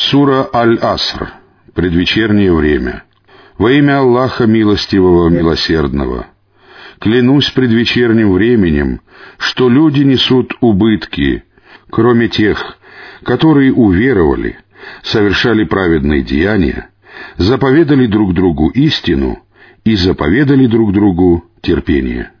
Сура Аль-Аср. Предвечернее время. Во имя Аллаха Милостивого Милосердного. Клянусь предвечерним временем, что люди несут убытки, кроме тех, которые уверовали, совершали праведные деяния, заповедали друг другу истину и заповедали друг другу терпение.